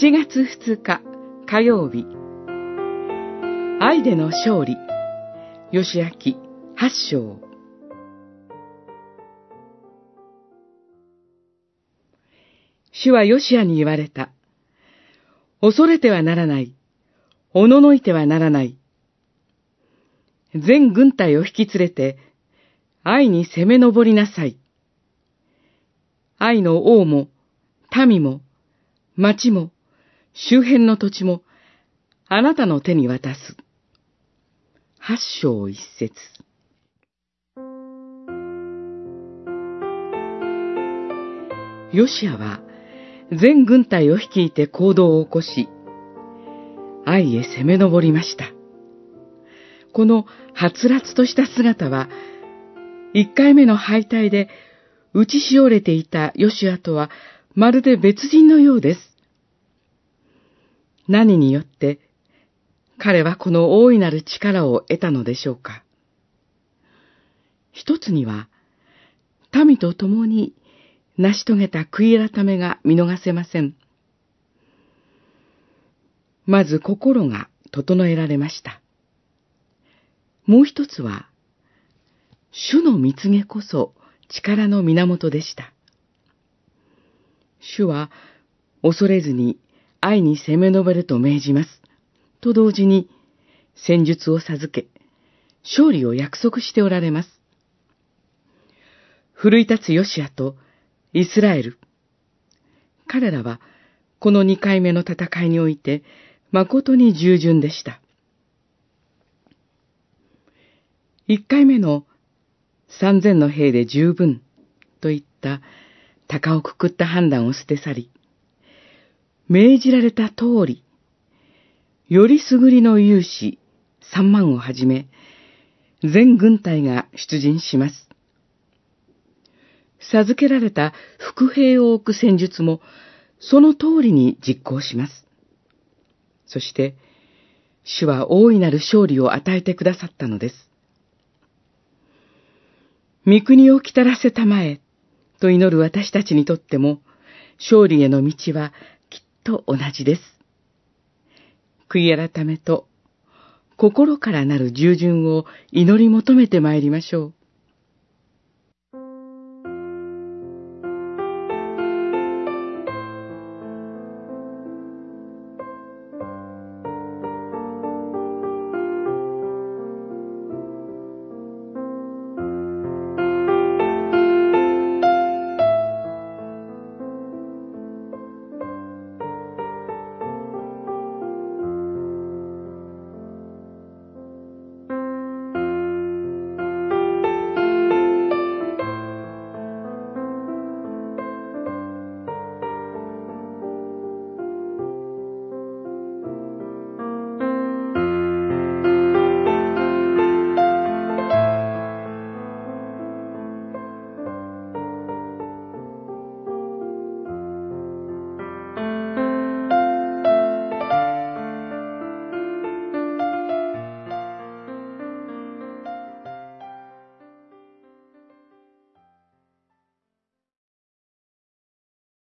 7月2日火曜日愛での勝利吉明八章主はヨシアに言われた。恐れてはならない。おののいてはならない。全軍隊を引き連れて、愛に攻め上りなさい。愛の王も、民も、町も、周辺の土地も、あなたの手に渡す。八章一節。ヨシアは、全軍隊を率いて行動を起こし、愛へ攻め上りました。このはつらつとした姿は、一回目の敗退で打ちしおれていたヨシアとはまるで別人のようです。何によって彼はこの大いなる力を得たのでしょうか。一つには、民と共に成し遂げた悔い改めが見逃せません。まず心が整えられました。もう一つは、主の蜜げこそ力の源でした。主は恐れずに愛に攻め上ると命じます。と同時に戦術を授け、勝利を約束しておられます。奮い立つヨシアとイスラエル。彼らはこの二回目の戦いにおいて誠に従順でした。一回目の三千の兵で十分といった高をくくった判断を捨て去り、命じられた通り、よりすぐりの勇士三万をはじめ、全軍隊が出陣します。授けられた伏兵を置く戦術も、その通りに実行します。そして、主は大いなる勝利を与えてくださったのです。御国を来たらせたまえ、と祈る私たちにとっても、勝利への道はと同じです。悔い改めと、心からなる従順を祈り求めてまいりましょう。